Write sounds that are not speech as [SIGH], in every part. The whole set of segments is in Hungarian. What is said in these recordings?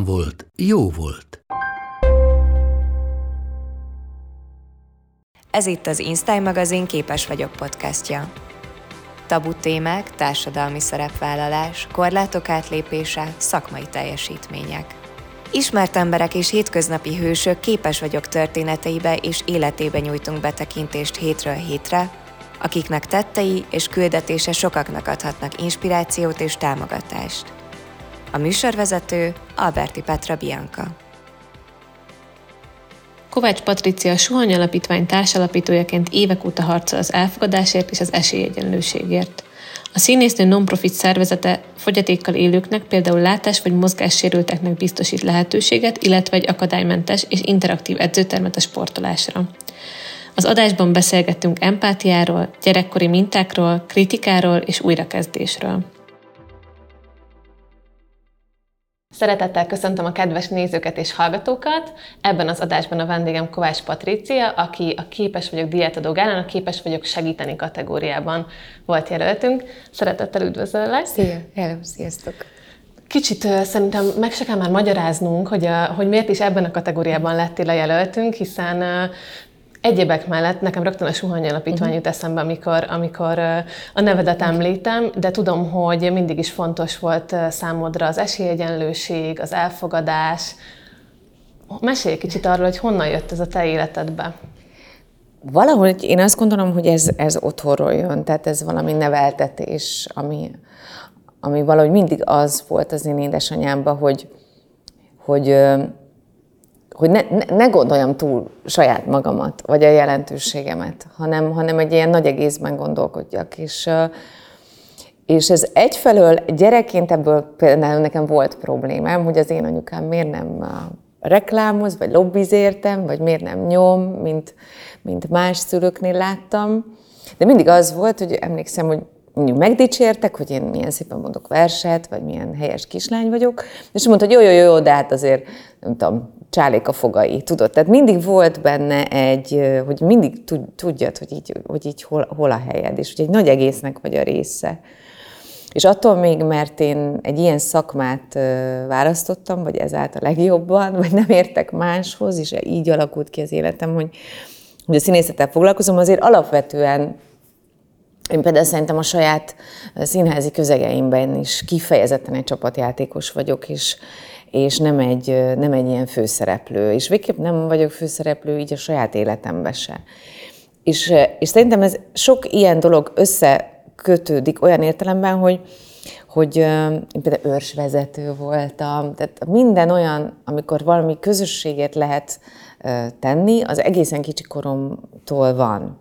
volt, jó volt. Ez itt az InStyle magazin Képes vagyok podcastja. Tabu témák, társadalmi szerepvállalás, korlátok átlépése, szakmai teljesítmények. Ismert emberek és hétköznapi hősök képes vagyok történeteibe és életébe nyújtunk betekintést hétről hétre, akiknek tettei és küldetése sokaknak adhatnak inspirációt és támogatást. A műsorvezető Alberti Petra Bianca. Kovács Patricia Suhany Alapítvány társalapítójaként évek óta harcol az elfogadásért és az esélyegyenlőségért. A színésznő non-profit szervezete fogyatékkal élőknek, például látás- vagy mozgássérülteknek biztosít lehetőséget, illetve egy akadálymentes és interaktív edzőtermet a sportolásra. Az adásban beszélgettünk empátiáról, gyerekkori mintákról, kritikáról és újrakezdésről. Szeretettel köszöntöm a kedves nézőket és hallgatókat. Ebben az adásban a vendégem Kovács Patrícia, aki a Képes vagyok diétadó gálán, a Képes vagyok segíteni kategóriában volt jelöltünk. Szeretettel üdvözöllek! Szia! Hello, sziasztok! Kicsit szerintem meg se kell már magyaráznunk, hogy, a, hogy miért is ebben a kategóriában lettél a jelöltünk, hiszen Egyébek mellett nekem rögtön a Suhany Alapítvány uh-huh. jut eszembe, amikor, amikor a nevedet említem, de tudom, hogy mindig is fontos volt számodra az esélyegyenlőség, az elfogadás. Mesélj kicsit arról, hogy honnan jött ez a te életedbe. Valahogy én azt gondolom, hogy ez, ez otthonról jön, tehát ez valami neveltetés, ami, ami valahogy mindig az volt az én édesanyámban, hogy, hogy hogy ne, ne, ne gondoljam túl saját magamat, vagy a jelentőségemet, hanem, hanem egy ilyen nagy egészben gondolkodjak. És, és ez egyfelől gyerekként ebből például nekem volt problémám, hogy az én anyukám miért nem reklámoz, vagy lobbizértem, vagy miért nem nyom, mint, mint más szülőknél láttam. De mindig az volt, hogy emlékszem, hogy mondjuk megdicsértek, hogy én milyen szépen mondok verset, vagy milyen helyes kislány vagyok, és mondta, hogy jó, jó, jó, de hát azért, nem tudom, csálék a fogai, tudod? Tehát mindig volt benne egy, hogy mindig tudjad, hogy így, hogy így hol, hol a helyed, és hogy egy nagy egésznek vagy a része. És attól még, mert én egy ilyen szakmát választottam, vagy ezáltal legjobban, vagy nem értek máshoz, és így alakult ki az életem, hogy, hogy a színészettel foglalkozom, azért alapvetően én például szerintem a saját színházi közegeimben is kifejezetten egy csapatjátékos vagyok, és, és nem egy, nem egy ilyen főszereplő. És végképp nem vagyok főszereplő így a saját életemben se. És, és szerintem ez sok ilyen dolog összekötődik olyan értelemben, hogy, hogy én például őrsvezető voltam, tehát minden olyan, amikor valami közösséget lehet tenni, az egészen kicsi koromtól van.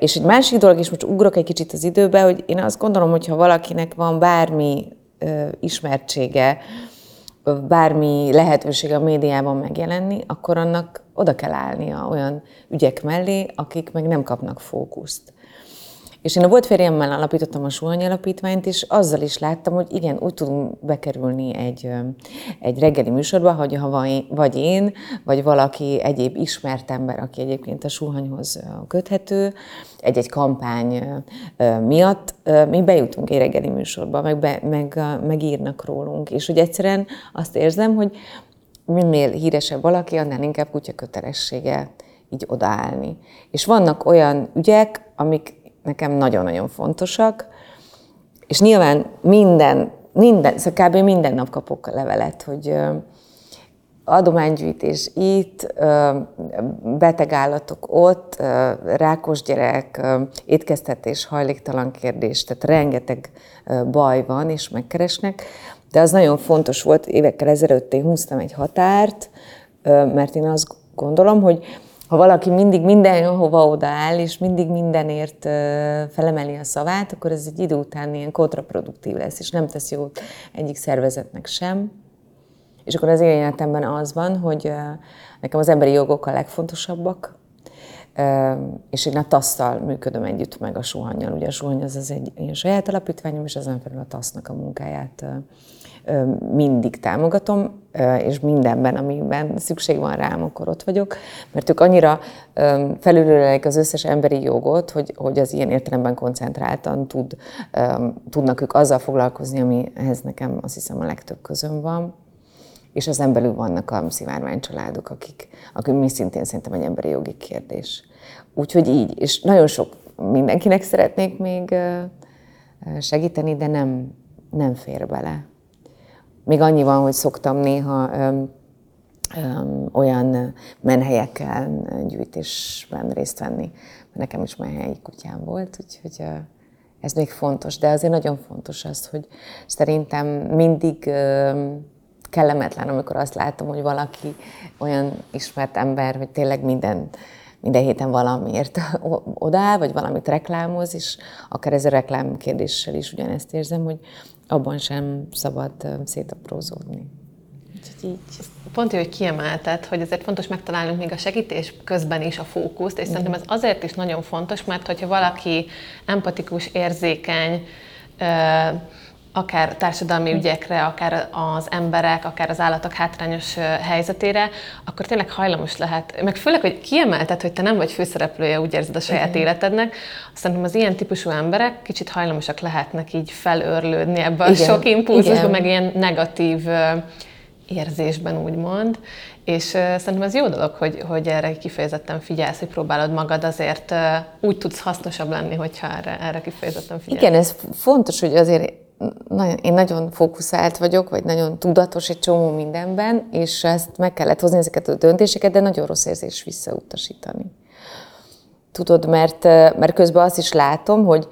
És egy másik dolog, és most ugrok egy kicsit az időbe, hogy én azt gondolom, hogy ha valakinek van bármi ismertsége, bármi lehetősége a médiában megjelenni, akkor annak oda kell állnia olyan ügyek mellé, akik meg nem kapnak fókuszt. És én a volt férjemmel alapítottam a Suhany Alapítványt, és azzal is láttam, hogy igen, úgy tudunk bekerülni egy, egy reggeli műsorba, hogy ha vagy én, vagy valaki egyéb ismert ember, aki egyébként a Suhanyhoz köthető, egy-egy kampány miatt, mi bejutunk egy reggeli műsorba, meg, be, meg, megírnak rólunk. És hogy egyszerűen azt érzem, hogy minél híresebb valaki, annál inkább kutya kötelessége így odaállni. És vannak olyan ügyek, amik nekem nagyon-nagyon fontosak, és nyilván minden, minden, szóval kb. minden nap kapok levelet, hogy adománygyűjtés itt, beteg állatok ott, rákos gyerek, étkeztetés, hajléktalan kérdés, tehát rengeteg baj van, és megkeresnek. De az nagyon fontos volt, évekkel ezelőtt én húztam egy határt, mert én azt gondolom, hogy ha valaki mindig mindenhova odaáll, és mindig mindenért felemeli a szavát, akkor ez egy idő után ilyen kontraproduktív lesz, és nem tesz jót egyik szervezetnek sem. És akkor az én életemben az van, hogy nekem az emberi jogok a legfontosabbak, és én a TASZ-tal működöm együtt meg a Suhannyal. Ugye a Suhany az, az egy ilyen saját alapítványom, és ezen felül a TASZ-nak a munkáját mindig támogatom, és mindenben, amiben szükség van rám, akkor ott vagyok, mert ők annyira felülőlelik az összes emberi jogot, hogy, hogy az ilyen értelemben koncentráltan tud, tudnak ők azzal foglalkozni, amihez nekem azt hiszem a legtöbb közöm van, és az belül vannak a szivárvány családok, akik, akik mi szintén szerintem egy emberi jogi kérdés. Úgyhogy így, és nagyon sok mindenkinek szeretnék még segíteni, de nem, nem fér bele. Még annyi van, hogy szoktam néha öm, öm, olyan menhelyekkel gyűjtésben részt venni. Nekem is menhelyi kutyám volt, úgyhogy ez még fontos. De azért nagyon fontos az, hogy szerintem mindig öm, kellemetlen, amikor azt látom, hogy valaki olyan ismert ember, hogy tényleg minden, minden héten valamiért [LAUGHS] odáll, vagy valamit reklámoz, és akár ez a reklám kérdéssel is ugyanezt érzem, hogy abban sem szabad szétaprózódni. így. Pont, hogy kiemelted, hogy ezért fontos megtalálnunk még a segítés közben is a fókuszt, és Igen. szerintem ez azért is nagyon fontos, mert hogyha valaki empatikus, érzékeny, akár társadalmi ügyekre, akár az emberek, akár az állatok hátrányos helyzetére, akkor tényleg hajlamos lehet, meg főleg, hogy kiemelted, hogy te nem vagy főszereplője, úgy érzed a saját Igen. életednek, szerintem az ilyen típusú emberek kicsit hajlamosak lehetnek így felörlődni ebbe a Igen. sok impulzusba, meg ilyen negatív érzésben, úgymond. És szerintem ez jó dolog, hogy, hogy erre kifejezetten figyelsz, hogy próbálod magad azért úgy tudsz hasznosabb lenni, hogyha erre, erre kifejezetten figyelsz. Igen, ez fontos, hogy azért nagyon, én nagyon fókuszált vagyok, vagy nagyon tudatos egy csomó mindenben, és ezt meg kellett hozni ezeket a döntéseket, de nagyon rossz érzés visszautasítani. Tudod, mert, mert közben azt is látom, hogy,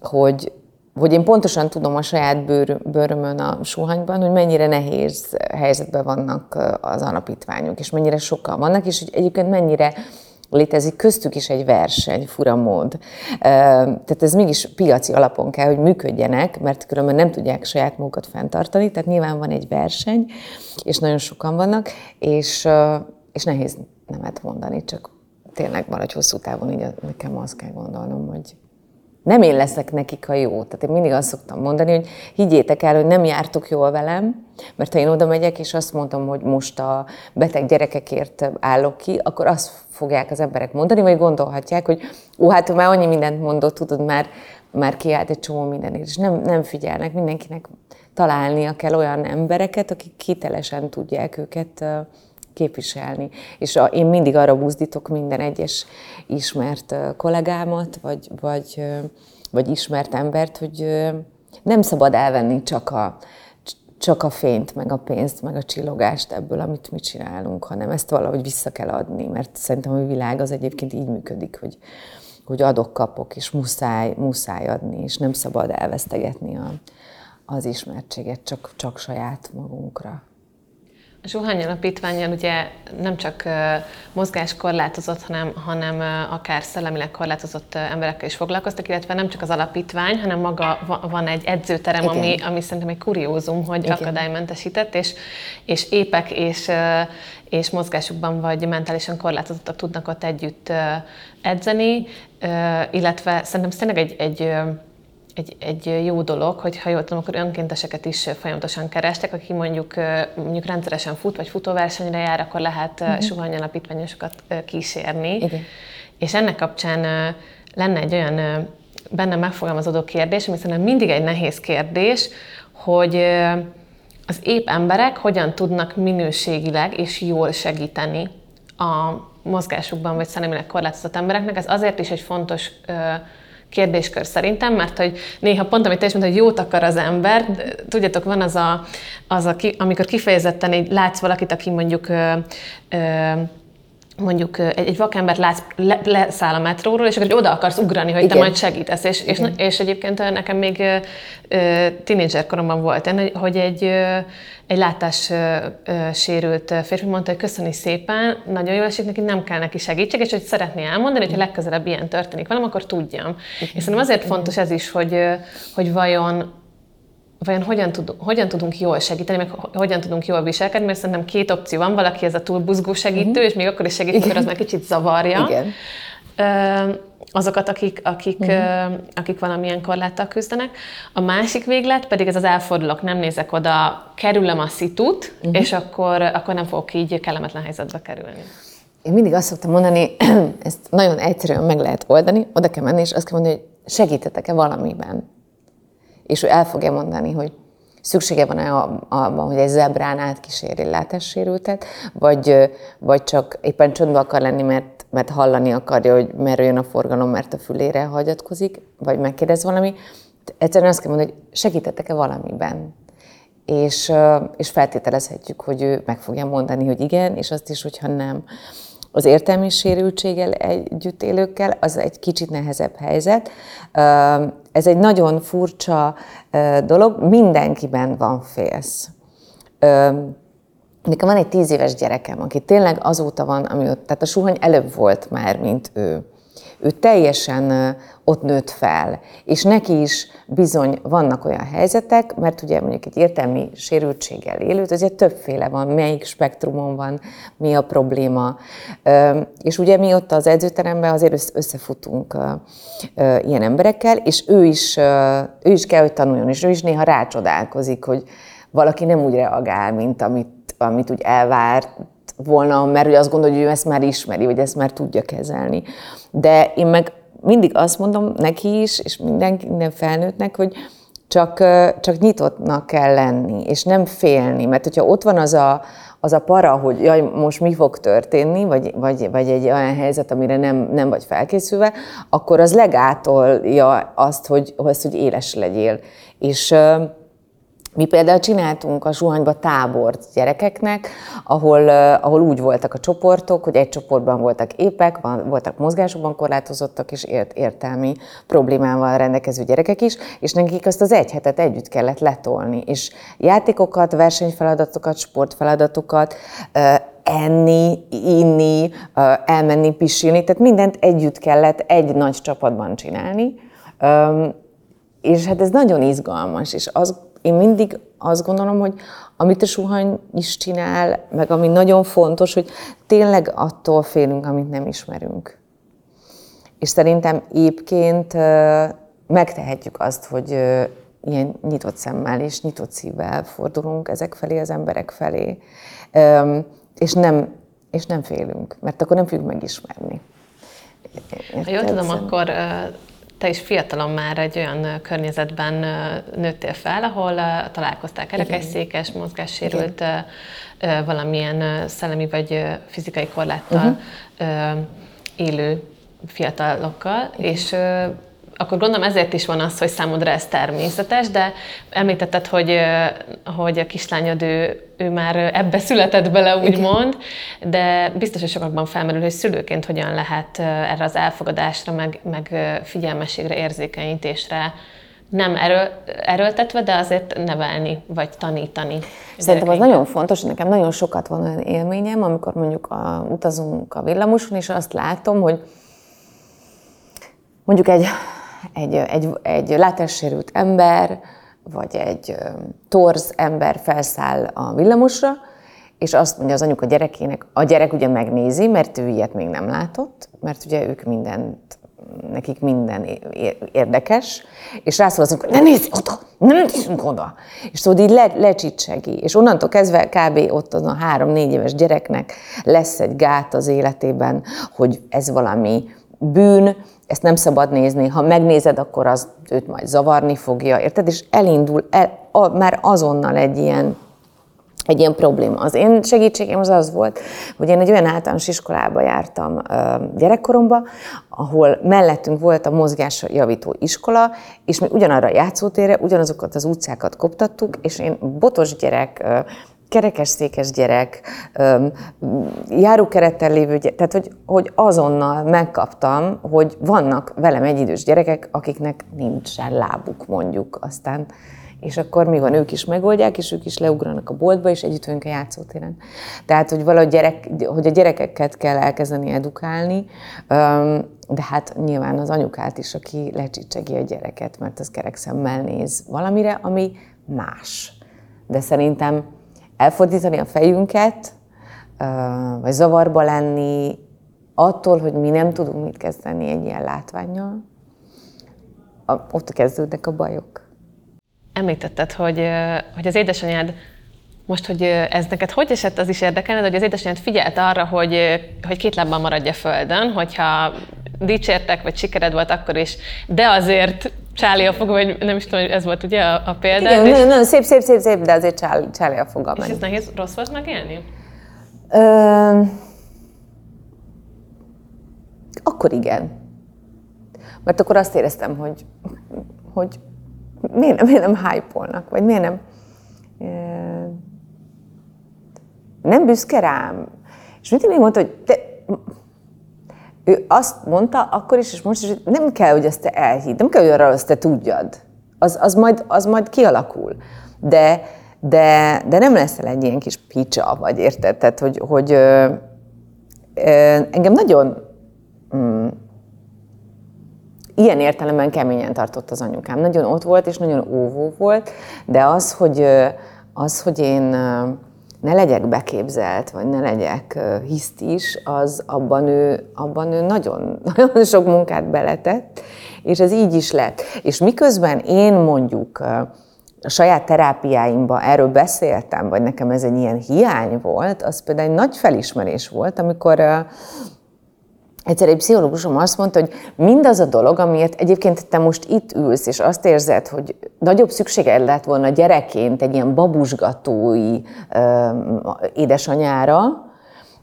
hogy, hogy én pontosan tudom a saját bőr, bőrömön a suhanyban, hogy mennyire nehéz helyzetben vannak az alapítványok, és mennyire sokan vannak, és hogy egyébként mennyire létezik köztük is egy verseny, fura mód. Tehát ez mégis piaci alapon kell, hogy működjenek, mert különben nem tudják saját magukat fenntartani, tehát nyilván van egy verseny, és nagyon sokan vannak, és, és nehéz nemet mondani, csak tényleg valahogy hosszú távon így nekem azt kell gondolnom, hogy nem én leszek nekik a jó. Tehát én mindig azt szoktam mondani, hogy higgyétek el, hogy nem jártok jól velem, mert ha én oda megyek, és azt mondom, hogy most a beteg gyerekekért állok ki, akkor azt fogják az emberek mondani, vagy gondolhatják, hogy ó, hát már annyi mindent mondott, tudod, már, már kiállt egy csomó mindenért, és nem, nem figyelnek, mindenkinek találnia kell olyan embereket, akik hitelesen tudják őket képviselni. És a, én mindig arra buzdítok minden egyes ismert kollégámat, vagy, vagy, vagy ismert embert, hogy nem szabad elvenni csak a, csak a fényt, meg a pénzt, meg a csillogást ebből, amit mi csinálunk, hanem ezt valahogy vissza kell adni, mert szerintem a világ az egyébként így működik, hogy, hogy adok-kapok, és muszáj, muszáj adni, és nem szabad elvesztegetni a, az ismertséget csak, csak saját magunkra. A Zsuhány Alapítványon ugye nem csak mozgáskorlátozott, hanem, hanem akár szellemileg korlátozott emberekkel is foglalkoztak, illetve nem csak az alapítvány, hanem maga van egy edzőterem, ami, ami szerintem egy kuriózum, hogy Igen. akadálymentesített, és, és épek és, és mozgásukban vagy mentálisan korlátozottak tudnak ott együtt edzeni, illetve szerintem tényleg egy, egy egy, egy jó dolog, hogy ha jól tudom, akkor önkénteseket is folyamatosan kerestek, aki mondjuk, mondjuk rendszeresen fut, vagy futóversenyre jár, akkor lehet uh-huh. suhany alapítványosokat kísérni. Igen. És ennek kapcsán lenne egy olyan benne megfogalmazódó kérdés, ami szerintem mindig egy nehéz kérdés, hogy az épp emberek hogyan tudnak minőségileg és jól segíteni a mozgásukban vagy szellemileg korlátozott embereknek. Ez azért is egy fontos kérdéskör szerintem, mert hogy néha pont, amit te is mondtad, hogy jót akar az ember, tudjátok, van az a, az a amikor kifejezetten így látsz valakit, aki mondjuk ö, ö, mondjuk egy, egy vakember látsz, le, leszáll a metróról, és akkor oda akarsz ugrani, hogy Igen. te majd segítesz. És, és, és egyébként nekem még tínédzser koromban volt, hogy egy, egy látás sérült férfi mondta, hogy köszöni szépen, nagyon jól esik neki, nem kell neki segítség, és hogy szeretné elmondani, hogy ha legközelebb ilyen történik velem, akkor tudjam. És szerintem azért fontos ez is, hogy, hogy vajon vajon hogyan, tud, hogyan tudunk jól segíteni, meg hogyan tudunk jól viselkedni, mert szerintem két opció van, valaki ez a túl buzgó segítő, uh-huh. és még akkor is segít, amikor az már kicsit zavarja. Igen. azokat, akik, akik, uh-huh. akik valamilyen korláttal küzdenek. A másik véglet pedig ez az elfordulok, nem nézek oda, kerülöm a szitut, uh-huh. és akkor, akkor nem fogok így kellemetlen helyzetbe kerülni. Én mindig azt szoktam mondani, [CLEARS THROAT] ezt nagyon egyszerűen meg lehet oldani, oda kell menni, és azt kell mondani, hogy segítetek-e valamiben és ő el fogja mondani, hogy szüksége van-e abban, hogy egy zebrán átkíséri látássérültet, vagy, vagy csak éppen csöndben akar lenni, mert, mert hallani akarja, hogy merüljön a forgalom, mert a fülére hagyatkozik, vagy megkérdez valami. Egyszerűen azt kell mondani, hogy segítettek-e valamiben. És, és feltételezhetjük, hogy ő meg fogja mondani, hogy igen, és azt is, hogyha nem az értelmi sérültséggel együtt élőkkel, az egy kicsit nehezebb helyzet. Ez egy nagyon furcsa dolog, mindenkiben van félsz. Nekem van egy tíz éves gyerekem, aki tényleg azóta van, ami ott, tehát a suhany előbb volt már, mint ő. Ő teljesen ott nőtt fel, és neki is bizony vannak olyan helyzetek, mert ugye mondjuk egy értelmi sérültséggel élő, azért többféle van, melyik spektrumon van, mi a probléma. És ugye mi ott az edzőteremben azért összefutunk ilyen emberekkel, és ő is, ő is kell, hogy tanuljon, és ő is néha rácsodálkozik, hogy valaki nem úgy reagál, mint amit, amit úgy elvárt, volna, mert hogy azt gondolja, hogy ő ezt már ismeri, vagy ezt már tudja kezelni. De én meg mindig azt mondom neki is, és minden, minden felnőttnek, hogy csak, csak nyitottnak kell lenni, és nem félni, mert hogyha ott van az a, az a para, hogy jaj, most mi fog történni, vagy, vagy, vagy egy olyan helyzet, amire nem, nem vagy felkészülve, akkor az legátolja azt, hogy, azt, hogy éles legyél. És mi például csináltunk a Zsuhanyba tábort gyerekeknek, ahol, ahol úgy voltak a csoportok, hogy egy csoportban voltak épek, voltak mozgásokban korlátozottak és ért, értelmi problémával rendelkező gyerekek is, és nekik azt az egy hetet együtt kellett letolni. És játékokat, versenyfeladatokat, sportfeladatokat, enni, inni, elmenni pisilni, tehát mindent együtt kellett egy nagy csapatban csinálni. És hát ez nagyon izgalmas, és az én mindig azt gondolom, hogy amit a suhany is csinál, meg ami nagyon fontos, hogy tényleg attól félünk, amit nem ismerünk. És szerintem éppként megtehetjük azt, hogy ilyen nyitott szemmel és nyitott szívvel fordulunk ezek felé, az emberek felé, és nem, és nem félünk, mert akkor nem fogjuk megismerni. Érted? Ha jól tudom, akkor te is fiatalon már egy olyan környezetben nőttél fel, ahol találkoztál kerekesszékes, mozgássérült, Igen. valamilyen szellemi vagy fizikai korláttal uh-huh. élő fiatalokkal, Igen. és akkor gondolom ezért is van az, hogy számodra ez természetes, de említetted, hogy, hogy a kislányod ő, ő már ebbe született bele, úgymond, de biztos, hogy sokakban felmerül, hogy szülőként hogyan lehet erre az elfogadásra, meg, meg figyelmességre, érzékenyítésre nem erő, erőltetve, de azért nevelni, vagy tanítani. Szerintem az nagyon fontos, nekem nagyon sokat van olyan élményem, amikor mondjuk a, utazunk a villamoson, és azt látom, hogy mondjuk egy egy, egy, egy látássérült ember, vagy egy torz ember felszáll a villamosra, és azt mondja az anyuka gyerekének, a gyerek ugye megnézi, mert ő ilyet még nem látott, mert ugye ők mindent, nekik minden érdekes, és rászól az hogy ne nézz oda, nem nézzünk oda. És szóval így le, lecsicsegi, és onnantól kezdve kb. ott az a három-négy éves gyereknek lesz egy gát az életében, hogy ez valami bűn, ezt nem szabad nézni, ha megnézed, akkor az őt majd zavarni fogja, érted? És elindul el, a, már azonnal egy ilyen, egy ilyen probléma. Az én segítségem az az volt, hogy én egy olyan általános iskolába jártam gyerekkoromban, ahol mellettünk volt a mozgásjavító iskola, és mi ugyanarra a játszótérre, ugyanazokat az utcákat koptattuk, és én botos gyerek, kerekesszékes gyerek, járókerettel lévő gyerek, tehát hogy, hogy azonnal megkaptam, hogy vannak velem egyidős gyerekek, akiknek nincsen lábuk mondjuk, aztán és akkor mi van, ők is megoldják, és ők is leugranak a boltba, és együtt vagyunk a játszótéren. Tehát, hogy valahogy gyerek, hogy a gyerekeket kell elkezdeni edukálni, de hát nyilván az anyukát is, aki lecsicsegi a gyereket, mert az kerek szemmel néz valamire, ami más. De szerintem elfordítani a fejünket, vagy zavarba lenni attól, hogy mi nem tudunk mit kezdeni egy ilyen látványjal, ott kezdődnek a bajok. Említetted, hogy, hogy az édesanyád most, hogy ez neked hogy esett, az is érdekelne, hogy az édesanyád figyelt arra, hogy, hogy két lábban maradja földön, hogyha dicsértek, vagy sikered volt akkor is, de azért csáli a foga, vagy nem is tudom, hogy ez volt ugye a, a példa. Igen, és... nagyon, nagyon szép, szép, szép, szép, de azért csáli, csáli a foga. És ez nehéz, rossz volt megélni? Ö... Akkor igen. Mert akkor azt éreztem, hogy, hogy miért nem, miért nem hype vagy miért nem... Nem büszke rám. És mindig még mondta, hogy te, ő azt mondta akkor is, és most is, hogy nem kell, hogy ezt te elhidd, nem kell, hogy arra azt te tudjad. Az, az, majd, az majd kialakul. De, de, de nem leszel egy ilyen kis picsa, vagy érted? Tehát, hogy, hogy ö, ö, engem nagyon mm, ilyen értelemben keményen tartott az anyukám. Nagyon ott volt, és nagyon óvó volt, de az, hogy, az, hogy én ne legyek beképzelt, vagy ne legyek hisztis, az abban ő, abban ő nagyon, [LAUGHS] nagyon sok munkát beletett, és ez így is lett. És miközben én mondjuk a saját terápiáimban erről beszéltem, vagy nekem ez egy ilyen hiány volt, az például egy nagy felismerés volt, amikor Egyszer egy pszichológusom azt mondta, hogy mindaz a dolog, amiért egyébként te most itt ülsz, és azt érzed, hogy nagyobb szükséged lett volna gyerekként egy ilyen babusgatói ö, édesanyára,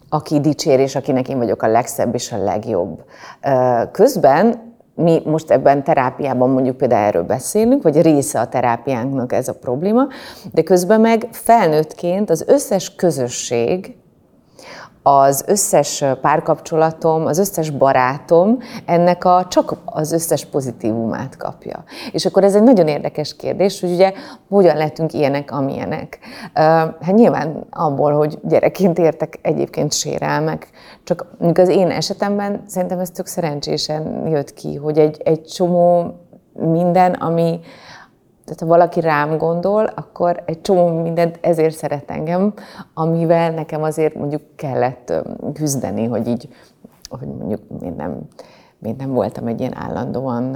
aki dicsér, és akinek én vagyok a legszebb és a legjobb. Közben mi most ebben terápiában mondjuk például erről beszélünk, vagy része a terápiánknak ez a probléma, de közben meg felnőttként az összes közösség, az összes párkapcsolatom, az összes barátom ennek a csak az összes pozitívumát kapja. És akkor ez egy nagyon érdekes kérdés, hogy ugye hogyan lettünk ilyenek, amilyenek. Hát nyilván abból, hogy gyerekként értek egyébként sérelmek, csak az én esetemben szerintem ez tök szerencsésen jött ki, hogy egy, egy csomó minden, ami, tehát ha valaki rám gondol, akkor egy csomó mindent ezért szeret engem, amivel nekem azért mondjuk kellett küzdeni, hogy így, hogy mondjuk én nem, én nem voltam egy ilyen állandóan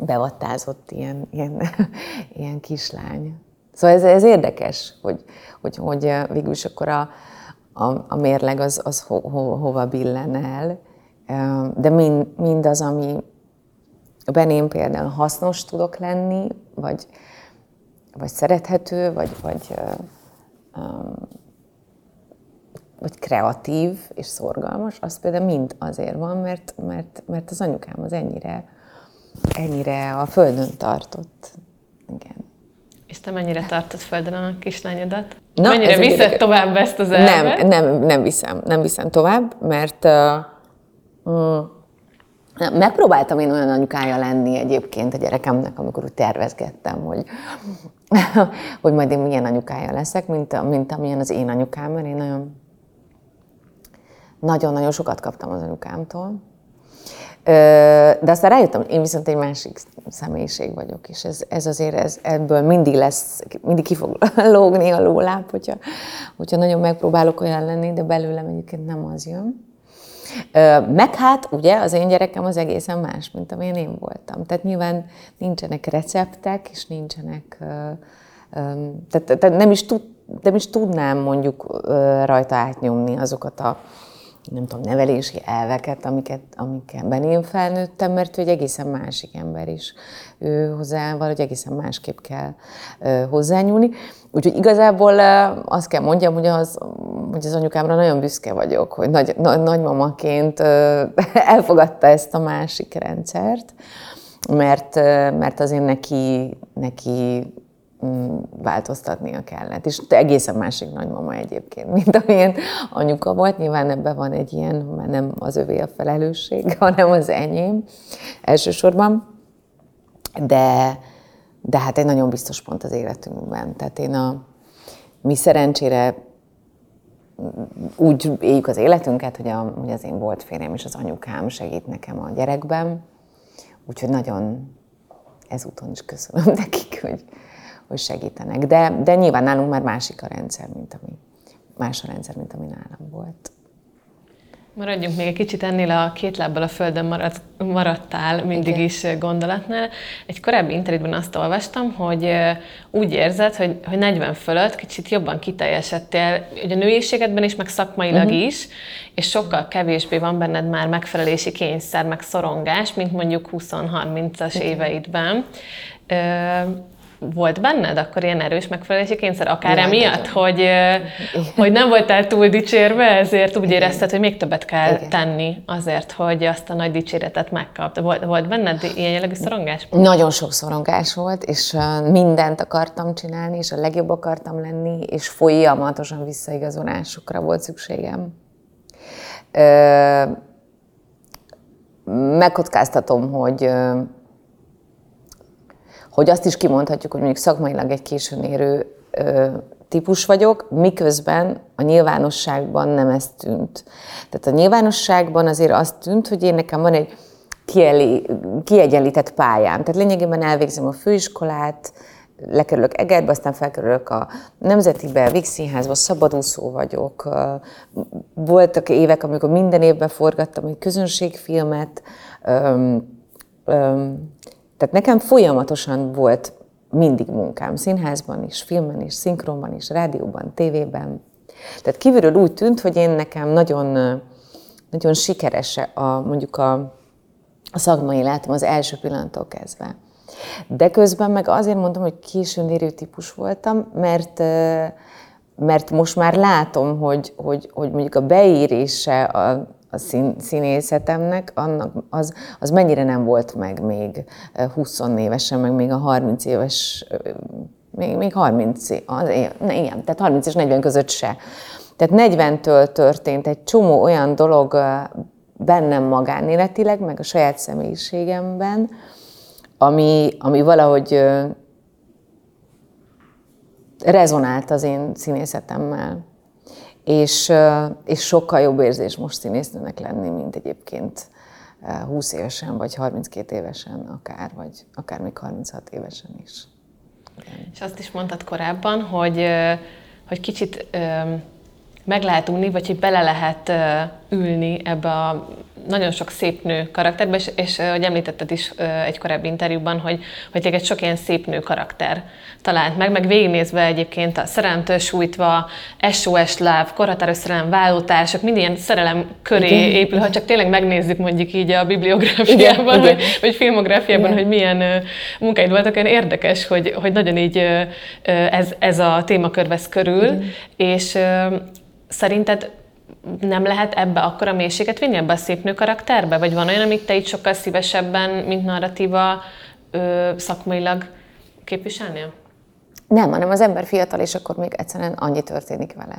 bevattázott ilyen, ilyen, [LAUGHS] ilyen kislány. Szóval ez, ez érdekes, hogy, hogy, hogy végül is akkor a, a, a mérleg az, az ho, ho, hova billen el, de mind, mindaz, ami, beném például hasznos tudok lenni, vagy, vagy szerethető, vagy, vagy, um, vagy kreatív és szorgalmas, az például mind azért van, mert, mert, mert az anyukám az ennyire, ennyire a földön tartott. Igen. És te mennyire tartod földön a kislányodat? Na, mennyire viszed egy... tovább ezt az elvet? Nem, nem, nem viszem, nem viszem tovább, mert uh, Megpróbáltam én olyan anyukája lenni egyébként a gyerekemnek, amikor úgy tervezgettem, hogy, [LAUGHS] hogy majd én milyen anyukája leszek, mint, mint amilyen az én anyukám, mert én nagyon nagyon-nagyon sokat kaptam az anyukámtól. De aztán rájöttem, én viszont egy másik személyiség vagyok, és ez, ez azért ez, ebből mindig lesz, mindig ki fog [LAUGHS] lógni a lóláb, hogyha, hogyha nagyon megpróbálok olyan lenni, de belőlem egyébként nem az jön. Meg hát, ugye, az én gyerekem az egészen más, mint amilyen én voltam. Tehát nyilván nincsenek receptek, és nincsenek, tehát, tehát nem, is tud, nem is tudnám mondjuk rajta átnyomni azokat a nem tudom, nevelési elveket, amiket, amikben én felnőttem, mert ő egy egészen másik ember is. Ő hozzá valahogy egészen másképp kell ö, hozzányúlni. Úgyhogy igazából ö, azt kell mondjam, hogy az, hogy az anyukámra nagyon büszke vagyok, hogy nagy, nagy, nagymamaként ö, [LAUGHS] elfogadta ezt a másik rendszert, mert, ö, mert azért neki, neki változtatnia kellett. És egészen másik nagymama egyébként, mint amilyen anyuka volt. Nyilván ebben van egy ilyen, mert nem az övé a felelősség, [LAUGHS] hanem az enyém elsősorban. De, de hát egy nagyon biztos pont az életünkben. Tehát én a, mi szerencsére úgy éljük az életünket, hogy, a, hogy az én volt férjem és az anyukám segít nekem a gyerekben. Úgyhogy nagyon ezúton is köszönöm [LAUGHS] nekik, hogy, hogy segítenek. De, de nyilván nálunk már másik a rendszer, mint ami, más a rendszer, mint ami nálam volt. Maradjunk még egy kicsit ennél a két lábbal a földön maradt, maradtál mindig Igen. is gondolatnál. Egy korábbi interjúban azt olvastam, hogy úgy érzed, hogy, hogy 40 fölött kicsit jobban kiteljesedtél, ugye a nőiségedben is, meg szakmailag uh-huh. is, és sokkal kevésbé van benned már megfelelési kényszer, meg szorongás, mint mondjuk 20-30-as éveidben volt benned akkor ilyen erős megfelelési kényszer, akár ja, emiatt, hogy, [LAUGHS] hogy nem voltál túl dicsérve, ezért úgy Igen. érezted, hogy még többet kell Igen. tenni azért, hogy azt a nagy dicséretet megkapta. Volt, volt benned ilyen jellegű szorongás? Nagyon sok szorongás volt, és mindent akartam csinálni, és a legjobb akartam lenni, és folyamatosan visszaigazolásokra volt szükségem. Megkockáztatom, hogy hogy azt is kimondhatjuk, hogy mondjuk szakmailag egy későn érő ö, típus vagyok, miközben a nyilvánosságban nem ez tűnt. Tehát a nyilvánosságban azért azt tűnt, hogy én nekem van egy kieli, kiegyenlített pályám. Tehát lényegében elvégzem a főiskolát, lekerülök Egerbe, aztán felkerülök a Nemzetibe, Vix Színházba, szabadúszó vagyok. Voltak évek, amikor minden évben forgattam egy közönségfilmet, öm, öm, tehát nekem folyamatosan volt mindig munkám, színházban is, filmben is, szinkronban is, rádióban, tévében. Tehát kívülről úgy tűnt, hogy én nekem nagyon, nagyon sikeres a, mondjuk a, a szakmai látom az első pillanattól kezdve. De közben meg azért mondom, hogy későn érő típus voltam, mert mert most már látom, hogy, hogy, hogy mondjuk a beérése a, a szín, színészetemnek, annak az, az mennyire nem volt meg még 20 évesen, meg még a 30 éves, még, még 30, az, igen, tehát 30 és 40 között se. Tehát 40-től történt egy csomó olyan dolog bennem magánéletileg, meg a saját személyiségemben, ami, ami valahogy rezonált az én színészetemmel és, és sokkal jobb érzés most színésznőnek lenni, mint egyébként 20 évesen, vagy 32 évesen akár, vagy akár még 36 évesen is. És azt is mondtad korábban, hogy, hogy kicsit meg lehet unni, vagy hogy bele lehet ülni ebbe a nagyon sok szép nő karakterbe, és, és hogy említetted is egy korábbi interjúban, hogy, hogy téged sok ilyen szép nő karakter talált meg, meg végignézve egyébként a szerelemtől sújtva, SOS Love, korhatáros szerelem, vállótársak, mind ilyen szerelem köré Igen. épül, ha csak tényleg megnézzük mondjuk így a bibliográfiában, Igen. Vagy, vagy filmográfiában, Igen. hogy milyen munkáid voltak, olyan érdekes, hogy, hogy nagyon így ez, ez a témakör vesz körül, Igen. és szerinted nem lehet ebbe akkora mélységet vinni, ebbe a szép nő karakterbe? Vagy van olyan, amit te itt sokkal szívesebben, mint narratíva ö, szakmailag képviselnél? Nem, hanem az ember fiatal, és akkor még egyszerűen annyi történik vele.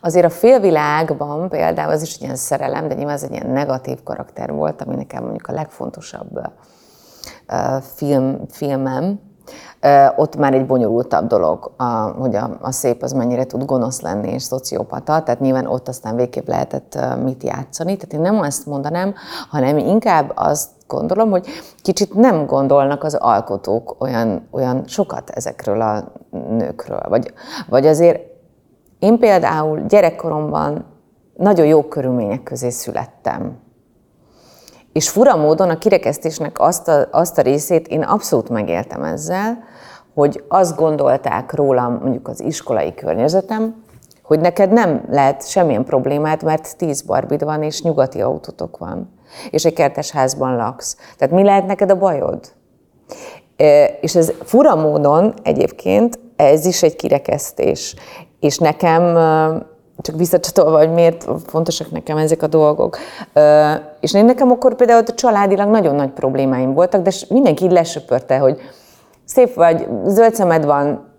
Azért a félvilágban például az is egy ilyen szerelem, de nyilván ez egy ilyen negatív karakter volt, ami nekem mondjuk a legfontosabb uh, film, filmem, ott már egy bonyolultabb dolog, hogy a, a szép az mennyire tud gonosz lenni és szociopata, tehát nyilván ott aztán végképp lehetett mit játszani. Tehát én nem azt mondanám, hanem inkább azt gondolom, hogy kicsit nem gondolnak az alkotók olyan, olyan sokat ezekről a nőkről. Vagy, vagy azért én például gyerekkoromban nagyon jó körülmények közé születtem. És fura módon a kirekesztésnek azt a, azt a részét én abszolút megéltem ezzel, hogy azt gondolták rólam mondjuk az iskolai környezetem, hogy neked nem lehet semmilyen problémát, mert tíz barbid van, és nyugati autótok van, és egy kertes házban laksz. Tehát mi lehet neked a bajod? És ez fura módon egyébként, ez is egy kirekesztés. És nekem, csak visszacsatolva, hogy miért fontosak nekem ezek a dolgok. És én nekem akkor például a családilag nagyon nagy problémáim voltak, de mindenki így lesöpörte, hogy szép vagy, zöld szemed van,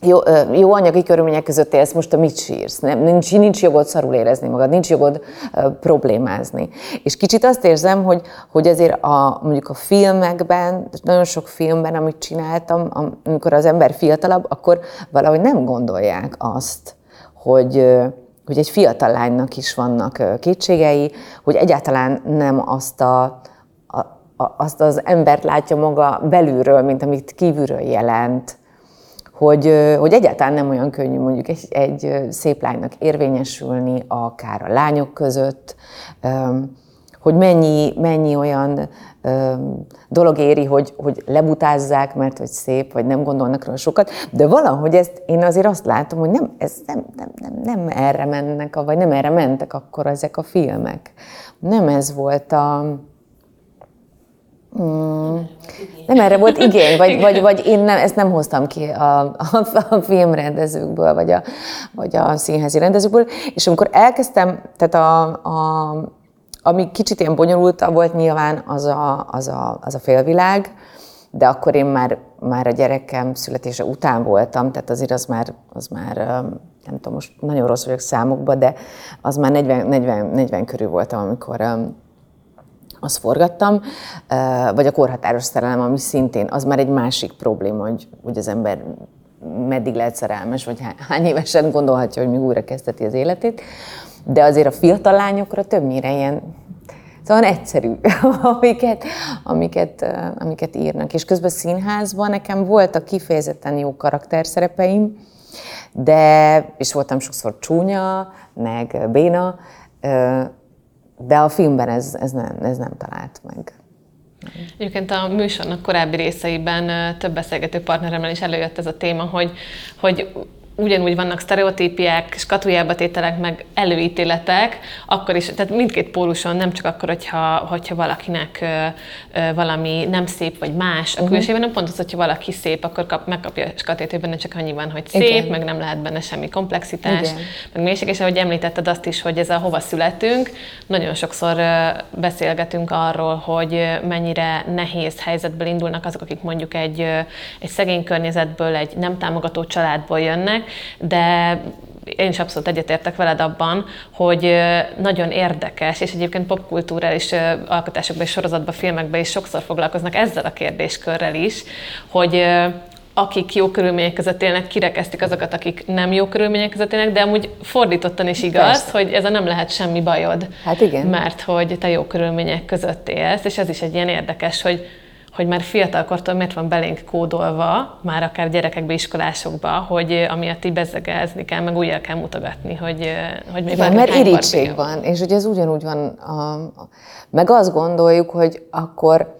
jó, jó anyagi körülmények között élsz, most a mit sírsz? Nem, nincs, nincs jogod szarul érezni magad, nincs jogod uh, problémázni. És kicsit azt érzem, hogy, hogy azért a, mondjuk a filmekben, nagyon sok filmben, amit csináltam, amikor az ember fiatalabb, akkor valahogy nem gondolják azt, hogy, hogy egy fiatal lánynak is vannak kétségei, hogy egyáltalán nem azt a, azt az embert látja maga belülről, mint amit kívülről jelent, hogy, hogy egyáltalán nem olyan könnyű mondjuk egy, egy szép lánynak érvényesülni, akár a lányok között, hogy mennyi, mennyi olyan dolog éri, hogy, hogy lebutázzák, mert hogy szép, vagy nem gondolnak róla sokat, de valahogy ezt én azért azt látom, hogy nem, ez nem, nem, nem, nem erre mennek, vagy nem erre mentek akkor ezek a filmek. Nem ez volt a, Mm, nem erre volt igény, vagy, vagy, vagy én nem, ezt nem hoztam ki a, a, a filmrendezőkből, vagy a, vagy a színházi rendezőkből, és amikor elkezdtem, tehát a, a, ami kicsit ilyen bonyolultabb volt nyilván, az a, az a, az a félvilág, de akkor én már, már a gyerekem születése után voltam, tehát azért az már, az már nem tudom, most nagyon rossz vagyok számokban, de az már 40, 40, 40 körül voltam, amikor azt forgattam, vagy a korhatáros szerelem, ami szintén, az már egy másik probléma, hogy, hogy az ember meddig lehet szerelmes, vagy hány évesen gondolhatja, hogy mi újra kezdheti az életét. De azért a fiatal lányokra többnyire ilyen Szóval egyszerű, [LAUGHS] amiket, amiket, amiket írnak. És közben színházban nekem voltak kifejezetten jó karakterszerepeim, de, és voltam sokszor csúnya, meg béna, de a filmben ez, ez, nem, ez nem talált meg. Egyébként a műsornak korábbi részeiben több beszélgető partneremmel is előjött ez a téma, hogy, hogy ugyanúgy vannak sztereotípiák, skatujába tételek, meg előítéletek, akkor is, tehát mindkét póluson, nem csak akkor, hogyha, hogyha valakinek ö, ö, valami nem szép, vagy más a uh-huh. külsőben, nem pont az, hogyha valaki szép, akkor kap, megkapja a skatét, hogy benne csak annyi van, hogy szép, Igen. meg nem lehet benne semmi komplexitás, Igen. meg mélység, és ahogy említetted azt is, hogy ez a hova születünk, nagyon sokszor beszélgetünk arról, hogy mennyire nehéz helyzetből indulnak azok, akik mondjuk egy, egy szegény környezetből, egy nem támogató családból jönnek, de én is abszolút egyetértek veled abban, hogy nagyon érdekes, és egyébként popkulturális alkotásokban és sorozatban, filmekben is sokszor foglalkoznak ezzel a kérdéskörrel is, hogy akik jó körülmények között élnek, kirekesztik azokat, akik nem jó körülmények között élnek, de amúgy fordítottan is igaz, Persze. hogy ez a nem lehet semmi bajod. Hát igen. Mert hogy te jó körülmények között élsz, és ez is egy ilyen érdekes, hogy hogy már fiatalkortól miért van belénk kódolva, már akár gyerekekbe, iskolásokba, hogy amiatt így bezegezni kell, meg újra kell mutogatni, hogy, hogy még Igen, mert irítség van, és hogy ez ugyanúgy van, a, a, meg azt gondoljuk, hogy akkor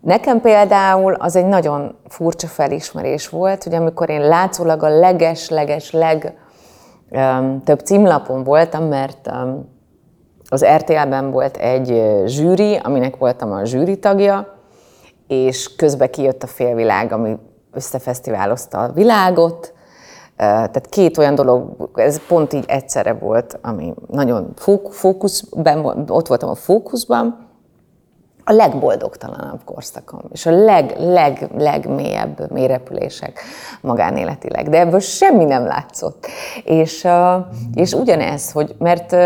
Nekem például az egy nagyon furcsa felismerés volt, hogy amikor én látszólag a leges-leges leg um, több címlapon voltam, mert um, az RTL-ben volt egy zsűri, aminek voltam a zsűri tagja, és közben kijött a félvilág, ami összefesztiválozta a világot, tehát két olyan dolog, ez pont így egyszerre volt, ami nagyon fókuszban, ott voltam a fókuszban, a legboldogtalanabb korszakom, és a leg, leg, legmélyebb mélyrepülések magánéletileg. De ebből semmi nem látszott. És, és ugyanez, hogy mert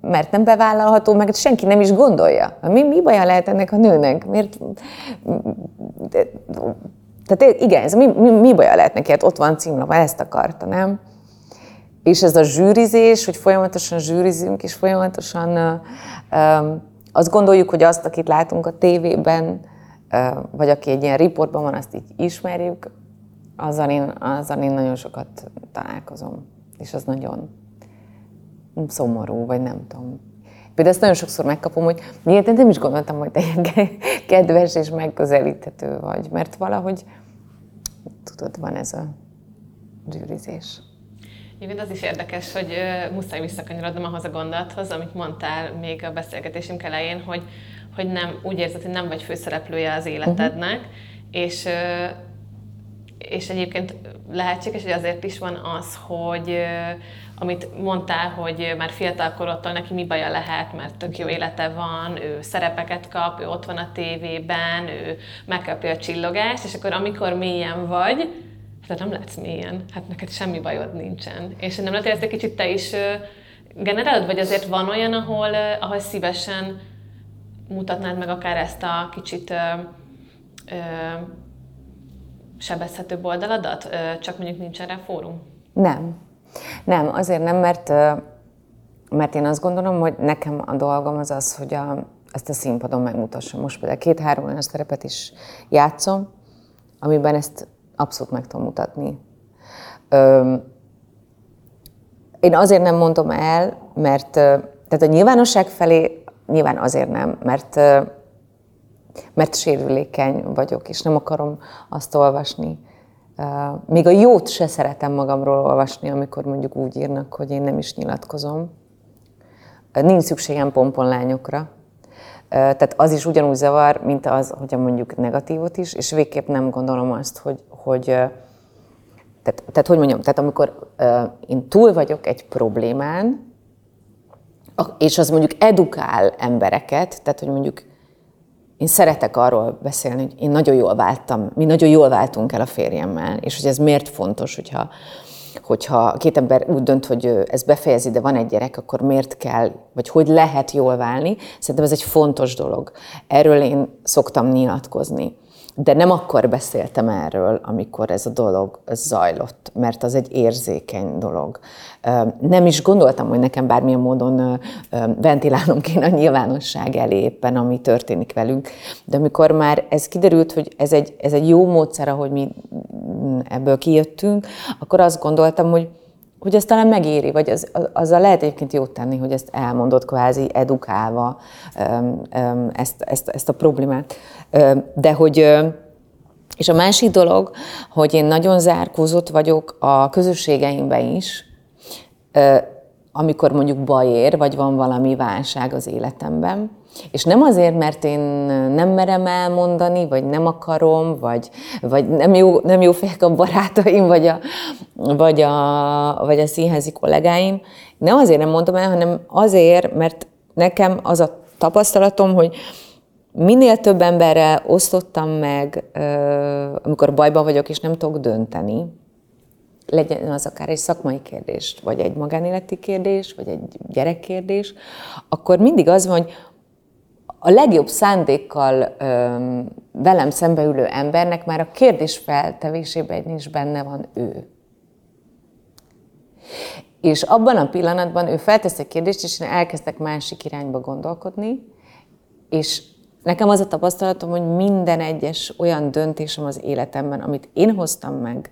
mert nem bevállalható, meg senki nem is gondolja. Mi, mi baja lehet ennek a nőnek? Miért? Tehát igen, ez mi, mi, mi baja lehet neki? Hát ott van címlap, ezt akarta, nem? És ez a zsűrizés, hogy folyamatosan zsűrizünk, és folyamatosan uh, azt gondoljuk, hogy azt, akit látunk a tévében, uh, vagy aki egy ilyen riportban van, azt így ismerjük, azzal én, azzal én nagyon sokat találkozom. És az nagyon, szomorú, vagy nem tudom. Például ezt nagyon sokszor megkapom, hogy miért nem is gondoltam, hogy te ilyen kedves és megközelíthető vagy, mert valahogy, tudod, van ez a zsűrizés. Igen, az is érdekes, hogy uh, muszáj visszakanyarodnom ahhoz a gondolathoz, amit mondtál még a beszélgetésünk elején, hogy, hogy nem úgy érzed, hogy nem vagy főszereplője az életednek, uh-huh. és uh, és egyébként lehetséges, hogy azért is van az, hogy amit mondtál, hogy már fiatalkorodtól neki mi baja lehet, mert tök jó élete van, ő szerepeket kap, ő ott van a tévében, ő megkapja a csillogást, és akkor amikor mélyen vagy, hát nem látsz mélyen, hát neked semmi bajod nincsen. És nem lehet, hogy ezt egy kicsit te is generálod, vagy azért van olyan, ahol, ahol szívesen mutatnád meg akár ezt a kicsit sebezhetőbb oldaladat, csak mondjuk nincs erre fórum? Nem. Nem, azért nem, mert, mert én azt gondolom, hogy nekem a dolgom az az, hogy a, ezt a színpadon megmutassam. Most például két-három olyan szerepet is játszom, amiben ezt abszolút meg tudom mutatni. Ö, én azért nem mondom el, mert tehát a nyilvánosság felé nyilván azért nem, mert, mert sérülékeny vagyok, és nem akarom azt olvasni. Még a jót se szeretem magamról olvasni, amikor mondjuk úgy írnak, hogy én nem is nyilatkozom. Nincs szükségem pomponlányokra. Tehát az is ugyanúgy zavar, mint az, hogy mondjuk negatívot is, és végképp nem gondolom azt, hogy, hogy tehát, tehát hogy mondjam, tehát amikor én túl vagyok egy problémán, és az mondjuk edukál embereket, tehát hogy mondjuk én szeretek arról beszélni, hogy én nagyon jól váltam, mi nagyon jól váltunk el a férjemmel, és hogy ez miért fontos, hogyha, hogyha két ember úgy dönt, hogy ez befejezi, de van egy gyerek, akkor miért kell, vagy hogy lehet jól válni. Szerintem ez egy fontos dolog. Erről én szoktam nyilatkozni. De nem akkor beszéltem erről, amikor ez a dolog zajlott, mert az egy érzékeny dolog. Nem is gondoltam, hogy nekem bármilyen módon ventilálnom kéne a nyilvánosság elé éppen, ami történik velünk. De amikor már ez kiderült, hogy ez egy, ez egy jó módszer, ahogy mi ebből kijöttünk, akkor azt gondoltam, hogy hogy ezt talán megéri, vagy az, azzal lehet egyébként jót tenni, hogy ezt elmondott kvázi edukálva ezt, ezt, ezt a problémát. De hogy és a másik dolog, hogy én nagyon zárkózott vagyok a közösségeimben is, amikor mondjuk baj ér, vagy van valami válság az életemben. És nem azért, mert én nem merem elmondani, vagy nem akarom, vagy, vagy nem, jó, nem jó fejek a barátaim, vagy a, vagy, a, vagy a színházi kollégáim. Nem azért nem mondom el, hanem azért, mert nekem az a tapasztalatom, hogy minél több emberrel osztottam meg, amikor bajban vagyok, és nem tudok dönteni, legyen az akár egy szakmai kérdés, vagy egy magánéleti kérdés, vagy egy gyerekkérdés, akkor mindig az van, hogy a legjobb szándékkal öm, velem szembeülő embernek már a kérdés feltevésében is benne van ő. És abban a pillanatban ő feltesz egy kérdést, és én elkezdek másik irányba gondolkodni, és nekem az a tapasztalatom, hogy minden egyes olyan döntésem az életemben, amit én hoztam meg,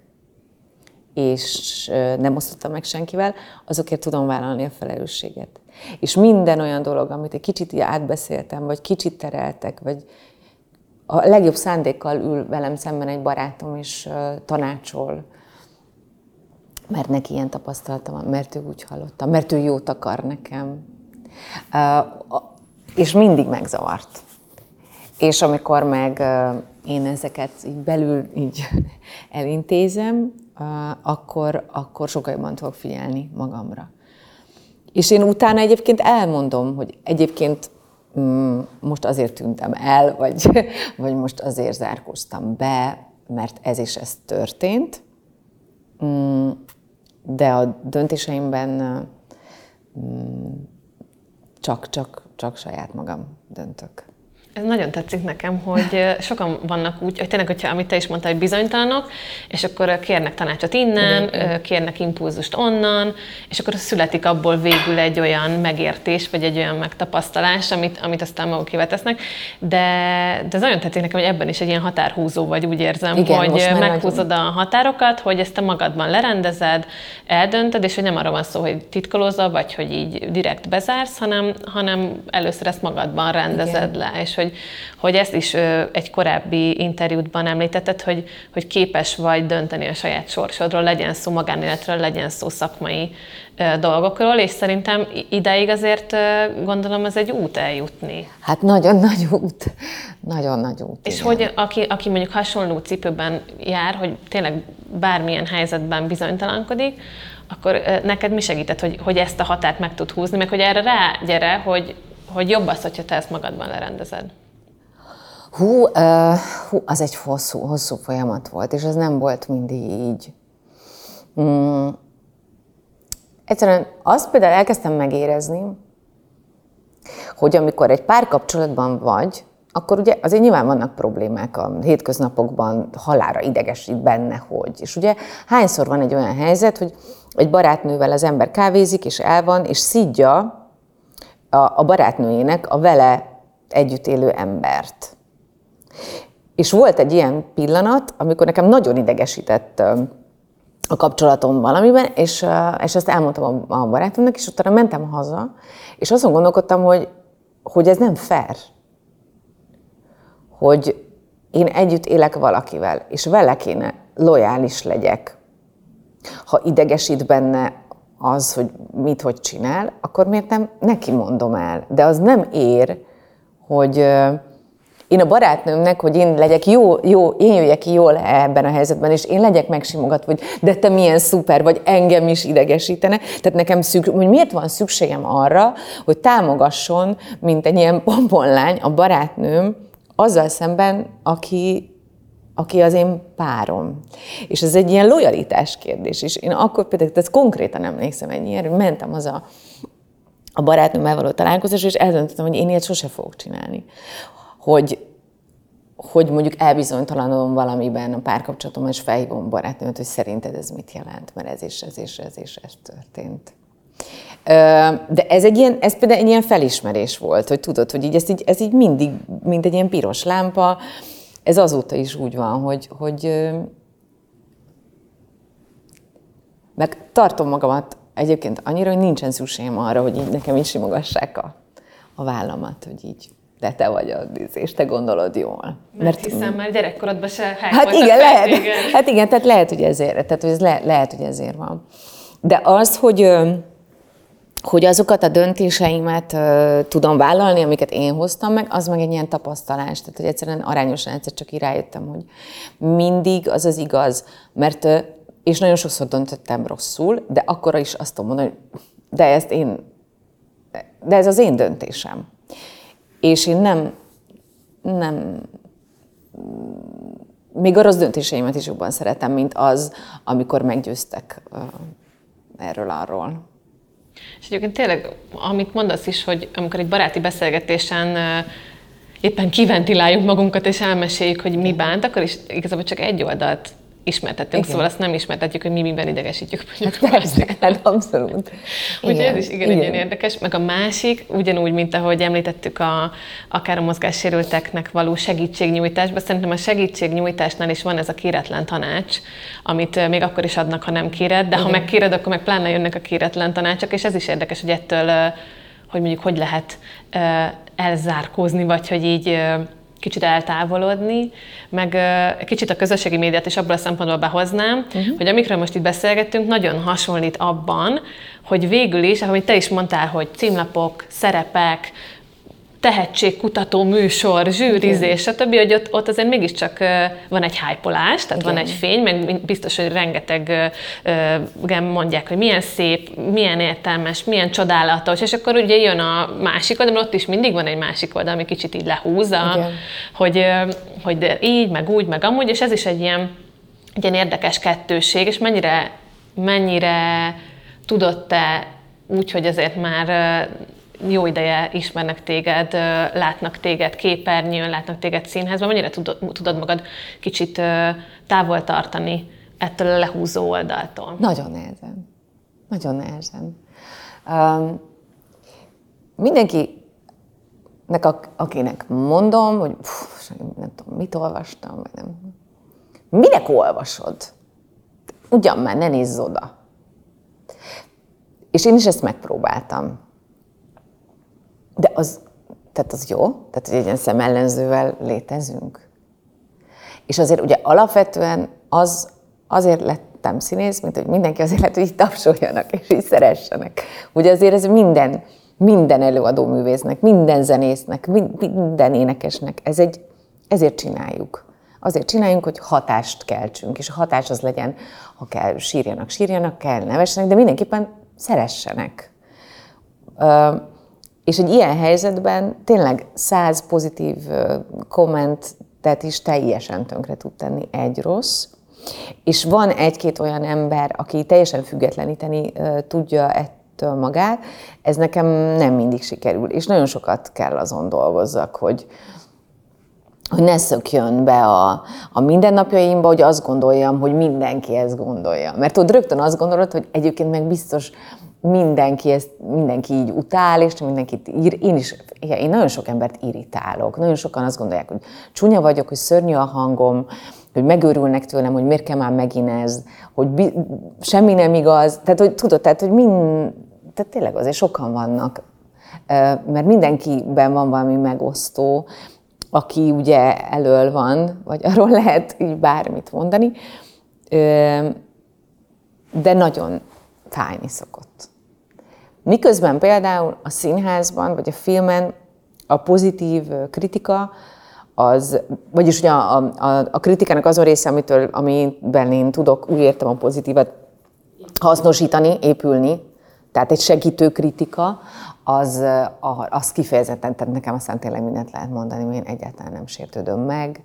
és nem osztottam meg senkivel, azokért tudom vállalni a felelősséget. És minden olyan dolog, amit egy kicsit átbeszéltem, vagy kicsit tereltek, vagy a legjobb szándékkal ül velem szemben egy barátom, és tanácsol, mert neki ilyen tapasztalata van, mert ő úgy hallotta, mert ő jót akar nekem. És mindig megzavart. És amikor meg én ezeket így belül így elintézem, akkor, akkor sokkal jobban tudok figyelni magamra. És én utána egyébként elmondom, hogy egyébként mm, most azért tűntem el, vagy, [LAUGHS] vagy most azért zárkóztam be, mert ez is ez történt. Mm, de a döntéseimben mm, csak, csak, csak saját magam döntök. Ez nagyon tetszik nekem, hogy sokan vannak úgy, hogy tényleg, hogyha, amit te is mondtál, hogy bizonytalanok, és akkor kérnek tanácsot innen, kérnek impulzust onnan, és akkor születik abból végül egy olyan megértés, vagy egy olyan megtapasztalás, amit, amit aztán maguk tesznek. De, de ez nagyon tetszik nekem, hogy ebben is egy ilyen határhúzó vagy, úgy érzem, Igen, hogy meghúzod nagyon. a határokat, hogy ezt te magadban lerendezed, eldöntöd, és hogy nem arra van szó, hogy titkolózza, vagy hogy így direkt bezársz, hanem, hanem először ezt magadban rendezed Igen. le, és hogy hogy, ezt is egy korábbi interjútban említetted, hogy, hogy képes vagy dönteni a saját sorsodról, legyen szó magánéletről, legyen szó szakmai dolgokról, és szerintem ideig azért gondolom ez egy út eljutni. Hát nagyon nagy út. Nagyon nagy út. És igen. hogy aki, aki mondjuk hasonló cipőben jár, hogy tényleg bármilyen helyzetben bizonytalankodik, akkor neked mi segített, hogy, hogy ezt a határt meg tud húzni, meg hogy erre rágyere, hogy, hogy jobb az, hogyha te ezt magadban lerendezed. Hú, uh, hú, az egy hosszú, hosszú folyamat volt, és ez nem volt mindig így. Mm. Egyszerűen azt például elkezdtem megérezni, hogy amikor egy párkapcsolatban vagy, akkor ugye azért nyilván vannak problémák a hétköznapokban, halára idegesít benne, hogy. És ugye hányszor van egy olyan helyzet, hogy egy barátnővel az ember kávézik, és el van, és szidja a, a barátnőjének a vele együtt élő embert. És volt egy ilyen pillanat, amikor nekem nagyon idegesített a kapcsolatom valamiben, és, és ezt elmondtam a, a barátomnak, és utána mentem haza, és azon gondolkodtam, hogy, hogy ez nem fair. Hogy én együtt élek valakivel, és vele kéne lojális legyek. Ha idegesít benne az, hogy mit, hogy csinál, akkor miért nem neki mondom el? De az nem ér, hogy én a barátnőmnek, hogy én legyek jó, jó, én jöjjek ki jól ebben a helyzetben, és én legyek megsimogatva, hogy de te milyen szuper vagy, engem is idegesítene. Tehát nekem szük, hogy miért van szükségem arra, hogy támogasson, mint egy ilyen pomponlány a barátnőm, azzal szemben, aki, aki az én párom. És ez egy ilyen lojalitás kérdés is. Én akkor például, tehát konkrétan emlékszem egy ilyen, hogy mentem az a, a barátnőmmel való találkozás, és eldöntöttem, hogy én ilyet sose fogok csinálni. Hogy, hogy mondjuk elbizonytalanodom valamiben a párkapcsolatomban, és felhívom a barátnőmet, hogy szerinted ez mit jelent, mert ez és ez és ez és ez történt. De ez, egy ilyen, ez például egy ilyen felismerés volt, hogy tudod, hogy így, ez, így, ez így mindig, mint egy ilyen piros lámpa, ez azóta is úgy van, hogy, hogy meg tartom magamat egyébként annyira, hogy nincsen szükségem arra, hogy így nekem is simogassák a, a vállamat, hogy így de te vagy a és te gondolod jól. Mert hiszen már gyerekkorodban se Hát igen, lehet. Hát igen, tehát lehet, hogy ezért, tehát hogy ez le, lehet, hogy ezért van. De az, hogy, hogy azokat a döntéseimet ö, tudom vállalni, amiket én hoztam meg, az meg egy ilyen tapasztalás. Tehát, hogy egyszerűen arányosan egyszer csak így hogy mindig az az igaz. Mert, ö, és nagyon sokszor döntöttem rosszul, de akkor is azt tudom mondani, hogy de ezt én, de ez az én döntésem. És én nem, nem, még a rossz döntéseimet is jobban szeretem, mint az, amikor meggyőztek ö, erről arról. És egyébként tényleg, amit mondasz is, hogy amikor egy baráti beszélgetésen éppen kiventiláljuk magunkat, és elmeséljük, hogy mi bánt, akkor is igazából csak egy oldalt ismertetünk, Igen. szóval azt nem ismertetjük, hogy mi miben idegesítjük. mondjuk a Persze, hát abszolút. Úgyhogy ez is igen, igen. Egy érdekes. Meg a másik, ugyanúgy, mint ahogy említettük a, akár a mozgássérülteknek való segítségnyújtásban, szerintem a segítségnyújtásnál is van ez a kéretlen tanács, amit még akkor is adnak, ha nem kéred, de igen. ha megkéred, akkor meg pláne jönnek a kéretlen tanácsok, és ez is érdekes, hogy ettől, hogy mondjuk hogy lehet elzárkózni, vagy hogy így kicsit eltávolodni, meg kicsit a közösségi médiát is abból a szempontból behoznám, uh-huh. hogy amikről most itt beszélgettünk, nagyon hasonlít abban, hogy végül is, ahogy te is mondtál, hogy címlapok, szerepek, tehetségkutató műsor, zsűrizés, stb., hogy ott, ott azért mégiscsak van egy hypolás, tehát Igen. van egy fény, meg biztos, hogy rengeteg igen, mondják, hogy milyen szép, milyen értelmes, milyen csodálatos, és akkor ugye jön a másik oldal, ott is mindig van egy másik oldal, ami kicsit így lehúzza, Igen. hogy, hogy így, meg úgy, meg amúgy, és ez is egy ilyen, egy ilyen érdekes kettőség, és mennyire, mennyire tudod te úgy, hogy azért már jó ideje ismernek téged, látnak téged képernyőn, látnak téged színházban, mennyire tudod, magad kicsit távol tartani ettől a lehúzó oldaltól? Nagyon nehezen. Nagyon nehezen. Um, mindenkinek, ak- akinek mondom, hogy pff, nem tudom, mit olvastam, vagy nem. Minek olvasod? Ugyan már, ne nézz oda. És én is ezt megpróbáltam. De az tehát az jó, tehát egy ilyen szemellenzővel létezünk. És azért ugye alapvetően az, azért lettem színész, mint hogy mindenki azért lett, hogy így tapsoljanak, és így szeressenek. Ugye azért ez minden, minden előadó művésznek, minden zenésznek, minden énekesnek, ez egy, ezért csináljuk. Azért csináljunk, hogy hatást keltsünk, és a hatás az legyen, ha kell sírjanak, sírjanak, kell nevessenek, de mindenképpen szeressenek. És egy ilyen helyzetben tényleg száz pozitív kommentet is teljesen tönkre tud tenni egy rossz, és van egy-két olyan ember, aki teljesen függetleníteni tudja ettől magát, ez nekem nem mindig sikerül, és nagyon sokat kell azon dolgozzak, hogy, hogy ne szökjön be a, a mindennapjaimba, hogy azt gondoljam, hogy mindenki ezt gondolja. Mert ott rögtön azt gondolod, hogy egyébként meg biztos mindenki ezt, mindenki így utál, és mindenkit ír. Én is, én nagyon sok embert irritálok. Nagyon sokan azt gondolják, hogy csúnya vagyok, hogy szörnyű a hangom, hogy megőrülnek tőlem, hogy miért kell már megint ez, hogy bi- semmi nem igaz. Tehát, hogy tudod, tehát, hogy mind, tehát tényleg azért sokan vannak, mert mindenkiben van valami megosztó, aki ugye elől van, vagy [LAUGHS] arról lehet így bármit mondani, de nagyon fájni szokott. Miközben például a színházban vagy a filmen a pozitív kritika, az, vagyis ugye a, a, a kritikának az a része, amitől, amiben én tudok, úgy értem a pozitívat, hasznosítani, épülni, tehát egy segítő kritika, az, az kifejezetten, tehát nekem aztán tényleg mindent lehet mondani, én egyáltalán nem sértődöm meg.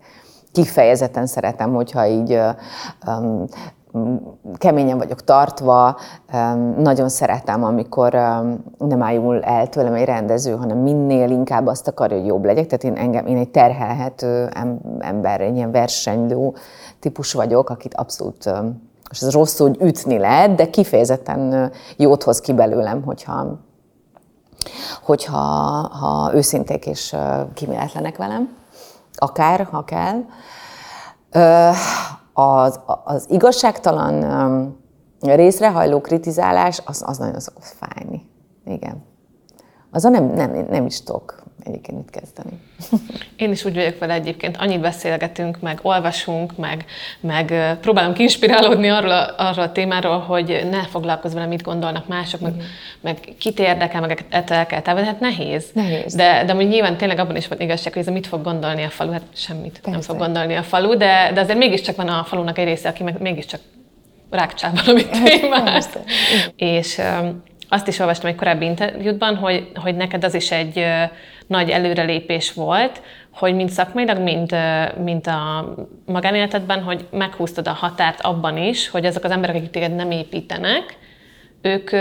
Kifejezetten szeretem, hogyha így um, keményen vagyok tartva, nagyon szeretem, amikor nem ájul el tőlem egy rendező, hanem minél inkább azt akarja, hogy jobb legyek. Tehát én, engem, én egy terhelhető ember, egy ilyen versenylő típus vagyok, akit abszolút és ez rosszul, hogy ütni lehet, de kifejezetten jót hoz ki belőlem, hogyha, hogyha ha őszinték és kíméletlenek velem, akár, ha kell az, az igazságtalan részrehajló kritizálás, az, az nagyon szokott fájni. Igen. Azon nem, nem, nem is tudok egyébként mit kezdeni. Én is úgy vagyok vele egyébként, annyit beszélgetünk, meg olvasunk, meg, meg próbálunk inspirálódni arról a, arról a témáról, hogy ne foglalkozz vele, mit gondolnak mások, meg, meg kit érdekel, meg ettől el kell távolni. Hát nehéz. nehéz. De, de mondjuk nyilván tényleg abban is van igazság, hogy ez mit fog gondolni a falu, hát semmit Persze. nem fog gondolni a falu, de, de azért mégiscsak van a falunak egy része, aki meg mégiscsak rákcsál valamit témát. És azt is olvastam egy korábbi interjútban, hogy, hogy neked az is egy nagy előrelépés volt, hogy mind szakmailag, mind, mind a magánéletedben, hogy meghúztad a határt abban is, hogy azok az emberek, akik téged nem építenek, ők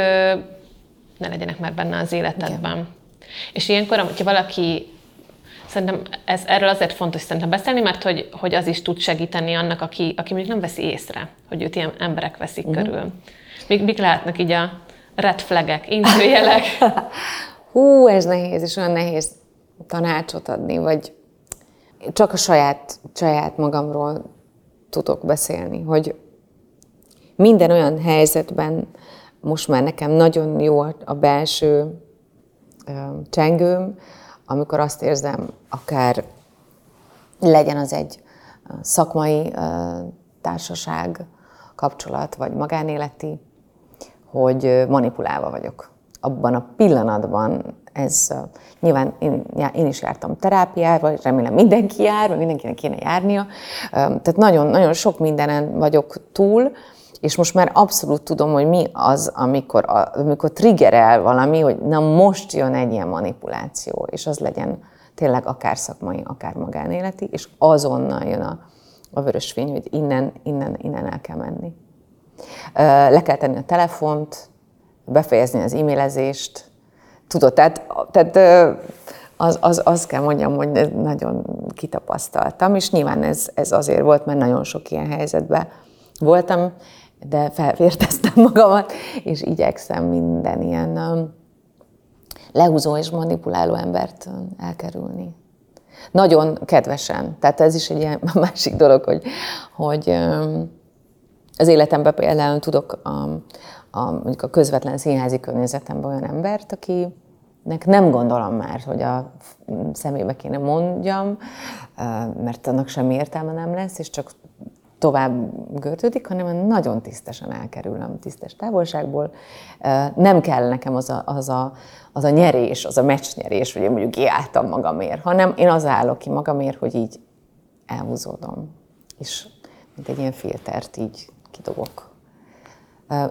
ne legyenek már benne az életedben. Igen. És ilyenkor, hogyha valaki Szerintem ez, erről azért fontos szerintem beszélni, mert hogy, hogy az is tud segíteni annak, aki, aki mondjuk nem veszi észre, hogy őt ilyen emberek veszik uh-huh. körül. Mik, mik lehetnek így a red flagek, intőjelek? [LAUGHS] Hú, ez nehéz, és olyan nehéz tanácsot adni, vagy csak a saját, saját magamról tudok beszélni, hogy minden olyan helyzetben most már nekem nagyon jó a belső csengőm, amikor azt érzem, akár legyen az egy szakmai társaság, kapcsolat, vagy magánéleti, hogy manipulálva vagyok. Abban a pillanatban ez nyilván én, én is jártam terápiába, remélem mindenki jár, vagy mindenkinek kéne járnia. Tehát nagyon, nagyon sok mindenen vagyok túl, és most már abszolút tudom, hogy mi az, amikor, amikor triggerel valami, hogy na most jön egy ilyen manipuláció, és az legyen tényleg akár szakmai, akár magánéleti, és azonnal jön a, a vörös fény, hogy innen, innen, innen el kell menni. Le kell tenni a telefont, befejezni az e-mailezést, tudod, tehát, tehát az, az, az kell mondjam, hogy nagyon kitapasztaltam, és nyilván ez, ez azért volt, mert nagyon sok ilyen helyzetben voltam, de felvérteztem [LAUGHS] magamat, és igyekszem minden ilyen lehúzó és manipuláló embert elkerülni. Nagyon kedvesen. Tehát ez is egy ilyen [LAUGHS] másik dolog, hogy, hogy az életemben például tudok a, a, mondjuk a közvetlen színházi környezetemben olyan embert, aki nek nem gondolom már, hogy a szemébe kéne mondjam, mert annak semmi értelme nem lesz, és csak tovább gördődik, hanem nagyon tisztesen elkerülöm tisztes távolságból. Nem kell nekem az a, az a, az a nyerés, az a meccsnyerés, hogy én mondjuk kiálltam magamért, hanem én az állok ki magamért, hogy így elhúzódom. És mint egy ilyen filtert így kidobok.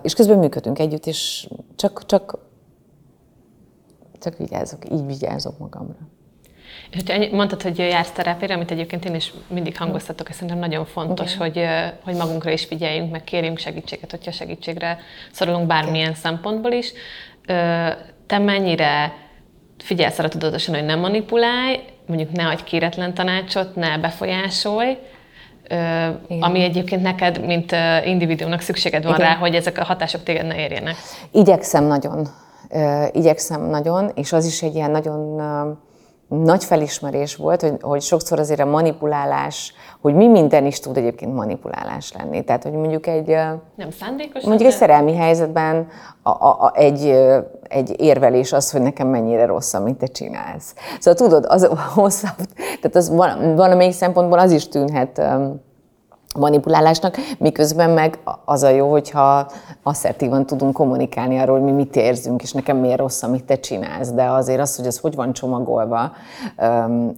És közben működünk együtt, és csak, csak, csak vigyázok, így vigyázok magamra. És hogyha mondtad, hogy jársz terápiára, amit egyébként én is mindig hangoztatok, és szerintem nagyon fontos, okay. hogy, hogy magunkra is figyeljünk, meg kérjünk segítséget, hogyha segítségre szorulunk bármilyen okay. szempontból is. Te mennyire figyelsz arra tudatosan, hogy nem manipulálj, mondjuk ne adj kéretlen tanácsot, ne befolyásolj, igen. ami egyébként neked, mint individuumnak szükséged van Igen. rá, hogy ezek a hatások téged ne érjenek. Igyekszem nagyon. Igyekszem nagyon, és az is egy ilyen nagyon nagy felismerés volt, hogy, hogy sokszor azért a manipulálás, hogy mi minden is tud egyébként manipulálás lenni. Tehát, hogy mondjuk egy... Nem szándékos? Mondjuk egy szerelmi helyzetben a, a, a, egy, egy érvelés az, hogy nekem mennyire rossz, amit te csinálsz. Szóval tudod, az hosszabb, tehát az valamelyik szempontból az is tűnhet manipulálásnak, miközben meg az a jó, hogyha asszertívan tudunk kommunikálni arról, hogy mi mit érzünk, és nekem miért rossz, amit te csinálsz, de azért az, hogy ez hogy van csomagolva,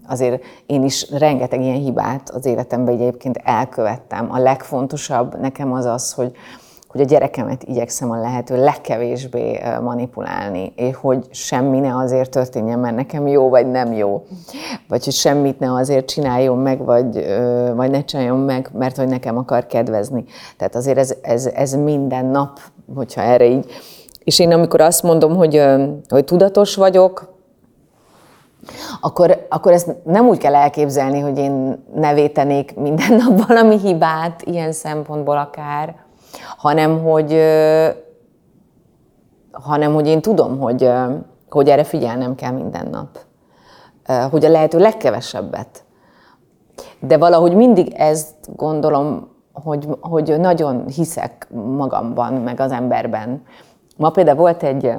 azért én is rengeteg ilyen hibát az életemben egyébként elkövettem. A legfontosabb nekem az az, hogy, hogy a gyerekemet igyekszem a lehető legkevésbé manipulálni, és hogy semmi ne azért történjen, mert nekem jó vagy nem jó, vagy hogy semmit ne azért csináljon meg, vagy, vagy ne csináljon meg, mert hogy nekem akar kedvezni. Tehát azért ez, ez, ez minden nap, hogyha erre így. És én amikor azt mondom, hogy, hogy tudatos vagyok, akkor, akkor ezt nem úgy kell elképzelni, hogy én nevétenék minden nap valami hibát, ilyen szempontból akár, hanem hogy, hanem hogy én tudom, hogy, hogy erre figyelnem kell minden nap. Hogy a lehető legkevesebbet. De valahogy mindig ezt gondolom, hogy, hogy nagyon hiszek magamban, meg az emberben. Ma például volt egy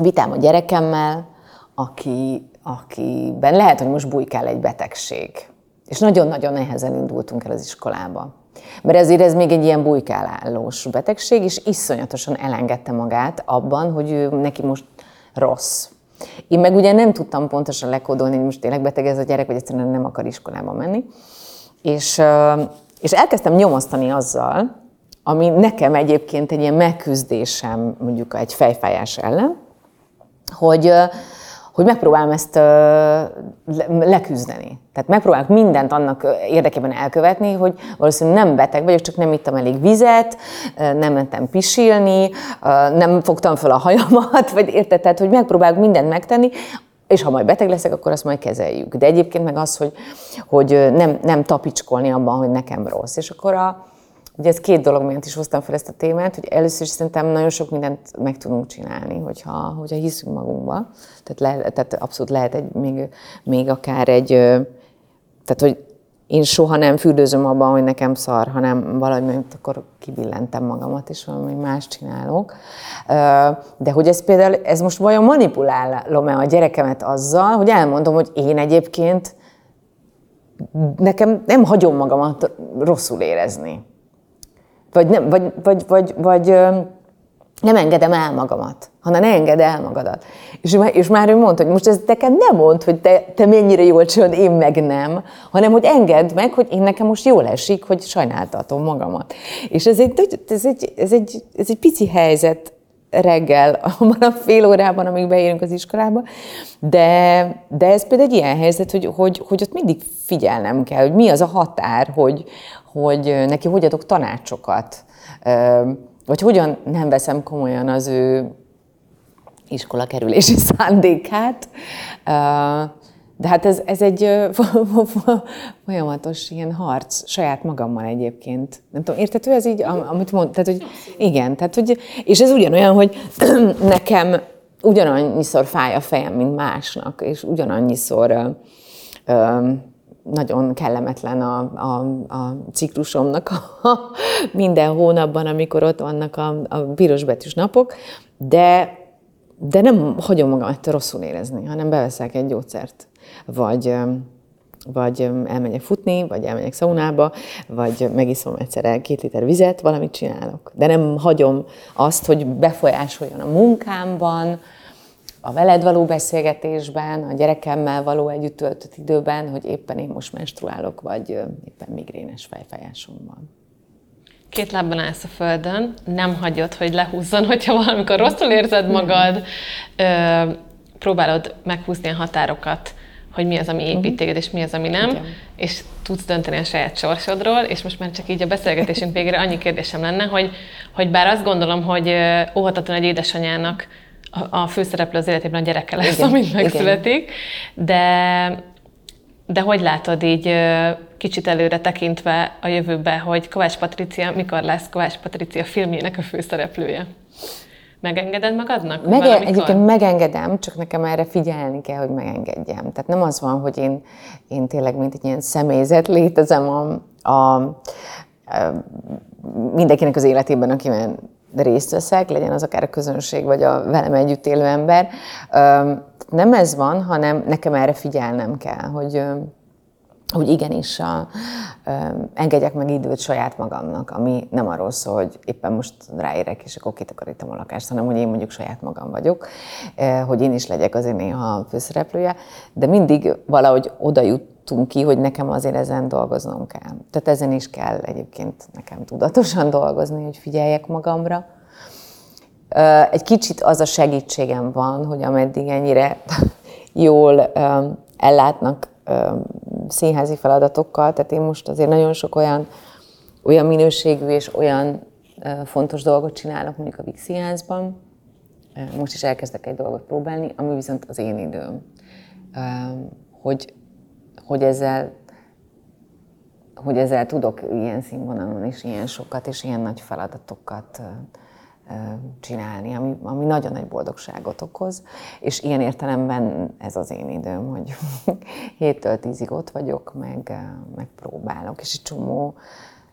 vitám a gyerekemmel, aki, akiben lehet, hogy most bujkál egy betegség. És nagyon-nagyon nehezen indultunk el az iskolába. Mert ezért ez még egy ilyen bujkálálós betegség, és iszonyatosan elengedte magát abban, hogy ő neki most rossz. Én meg ugye nem tudtam pontosan lekódolni, hogy most tényleg beteg ez a gyerek, vagy egyszerűen nem akar iskolába menni. És, és elkezdtem nyomasztani azzal, ami nekem egyébként egy ilyen megküzdésem mondjuk egy fejfájás ellen, hogy, hogy megpróbálom ezt leküzdeni. Tehát megpróbálok mindent annak érdekében elkövetni, hogy valószínűleg nem beteg vagyok, csak nem ittam elég vizet, nem mentem pisilni, nem fogtam fel a hajamat, vagy érted? Tehát, hogy megpróbálok mindent megtenni, és ha majd beteg leszek, akkor azt majd kezeljük. De egyébként meg az, hogy, hogy nem, nem tapicskolni abban, hogy nekem rossz. És akkor a, Ugye ez két dolog miatt is hoztam fel ezt a témát, hogy először is szerintem nagyon sok mindent meg tudunk csinálni, hogyha, hogyha hiszünk magunkba. Tehát, le, tehát abszolút lehet egy, még, még akár egy, tehát hogy én soha nem fürdőzöm abban, hogy nekem szar, hanem valahogy akkor kibillentem magamat, és valami más csinálok. De hogy ez például, ez most vajon manipulálom-e a gyerekemet azzal, hogy elmondom, hogy én egyébként nekem nem hagyom magamat rosszul érezni. Vagy, nem, vagy, vagy, vagy, vagy nem engedem el magamat, hanem ne engedd el magadat. És, és már ő mondta, hogy most ez neked nem mond, hogy te, te mennyire jól csinálod, én meg nem, hanem hogy engedd meg, hogy én nekem most jól esik, hogy sajnáltatom magamat. És ez egy, ez egy, ez egy, ez egy pici helyzet reggel, [LAUGHS] abban a fél órában, amíg beérünk az iskolába, de, de ez például egy ilyen helyzet, hogy, hogy, hogy ott mindig figyelnem kell, hogy mi az a határ, hogy, hogy neki hogy adok tanácsokat, vagy hogyan nem veszem komolyan az ő iskola kerülési [LAUGHS] szándékát. De hát ez, ez egy [LAUGHS] folyamatos ilyen harc saját magammal egyébként. Nem tudom, értető ez így, amit mond, tehát, hogy igen, tehát, hogy, és ez ugyanolyan, hogy [CLEARS THROAT] nekem ugyanannyiszor fáj a fejem, mint másnak, és ugyanannyiszor nagyon kellemetlen a, a, a ciklusomnak a, minden hónapban, amikor ott vannak a, a piros betűs napok, de de nem hagyom magam ettől rosszul érezni, hanem beveszek egy gyógyszert, vagy vagy elmegyek futni, vagy elmegyek szaunába, vagy megiszom egyszer két liter vizet, valamit csinálok. De nem hagyom azt, hogy befolyásoljon a munkámban, a veled való beszélgetésben, a gyerekemmel való együtt töltött időben, hogy éppen én most menstruálok, vagy éppen migrénes fejfájásom van. Két lábban állsz a földön, nem hagyod, hogy lehúzzon, hogyha valamikor rosszul érzed magad, ö, próbálod meghúzni a határokat, hogy mi az, ami épít mhm. téged, és mi az, ami nem, Igen. és tudsz dönteni a saját sorsodról, és most már csak így a beszélgetésünk végére annyi kérdésem lenne, hogy, hogy bár azt gondolom, hogy óhatatlan egy édesanyának a, a főszereplő az életében a gyereke lesz, Igen. amit megszületik, Igen. de de hogy látod így kicsit előre tekintve a jövőbe, hogy Kovács Patricia mikor lesz Kovács Patricia filmjének a főszereplője? Megengeded magadnak? Mege- egyébként megengedem, csak nekem erre figyelni kell, hogy megengedjem. Tehát nem az van, hogy én, én tényleg mint egy ilyen személyzet létezem a, a, a mindenkinek az életében, akiben részt veszek, legyen az akár a közönség, vagy a velem együtt élő ember. Nem ez van, hanem nekem erre figyelnem kell, hogy hogy igenis a, ö, engedjek meg időt saját magamnak, ami nem arról szól, hogy éppen most ráérek, és akkor kitakarítom a lakást, hanem hogy én mondjuk saját magam vagyok, ö, hogy én is legyek azért néha a főszereplője, de mindig valahogy oda jutunk ki, hogy nekem azért ezen dolgoznom kell. Tehát ezen is kell egyébként nekem tudatosan dolgozni, hogy figyeljek magamra. Egy kicsit az a segítségem van, hogy ameddig ennyire [LAUGHS] jól ellátnak színházi feladatokkal, tehát én most azért nagyon sok olyan, olyan minőségű és olyan fontos dolgot csinálok mondjuk a Vix Színházban, most is elkezdek egy dolgot próbálni, ami viszont az én időm. Hogy, hogy ezzel hogy ezzel tudok ilyen színvonalon és ilyen sokat és ilyen nagy feladatokat csinálni, ami, ami nagyon nagy boldogságot okoz, és ilyen értelemben ez az én időm, hogy [LAUGHS] héttől tízig ott vagyok, meg, meg próbálok, és egy csomó,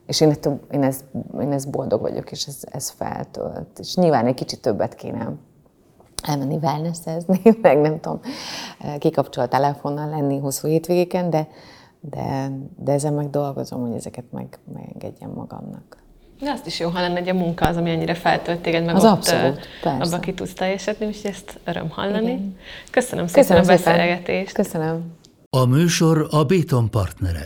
és én, ettől, én, ez, én ez boldog vagyok, és ez, ez feltölt. És nyilván egy kicsit többet kéne elmenni wellnessezni, [LAUGHS] meg nem tudom, kikapcsolt telefonnal lenni hosszú hétvégéken, de, de, de ezen meg dolgozom, hogy ezeket meg, megengedjem magamnak. De azt is jó, ha lenne, hogy a munka az, ami ennyire feltölt téged, meg az ott abszolút, abba ki tudsz teljesedni, és ezt öröm hallani. Igen. Köszönöm szépen Köszönöm a beszélgetést. Köszönöm. A műsor a Béton partnere.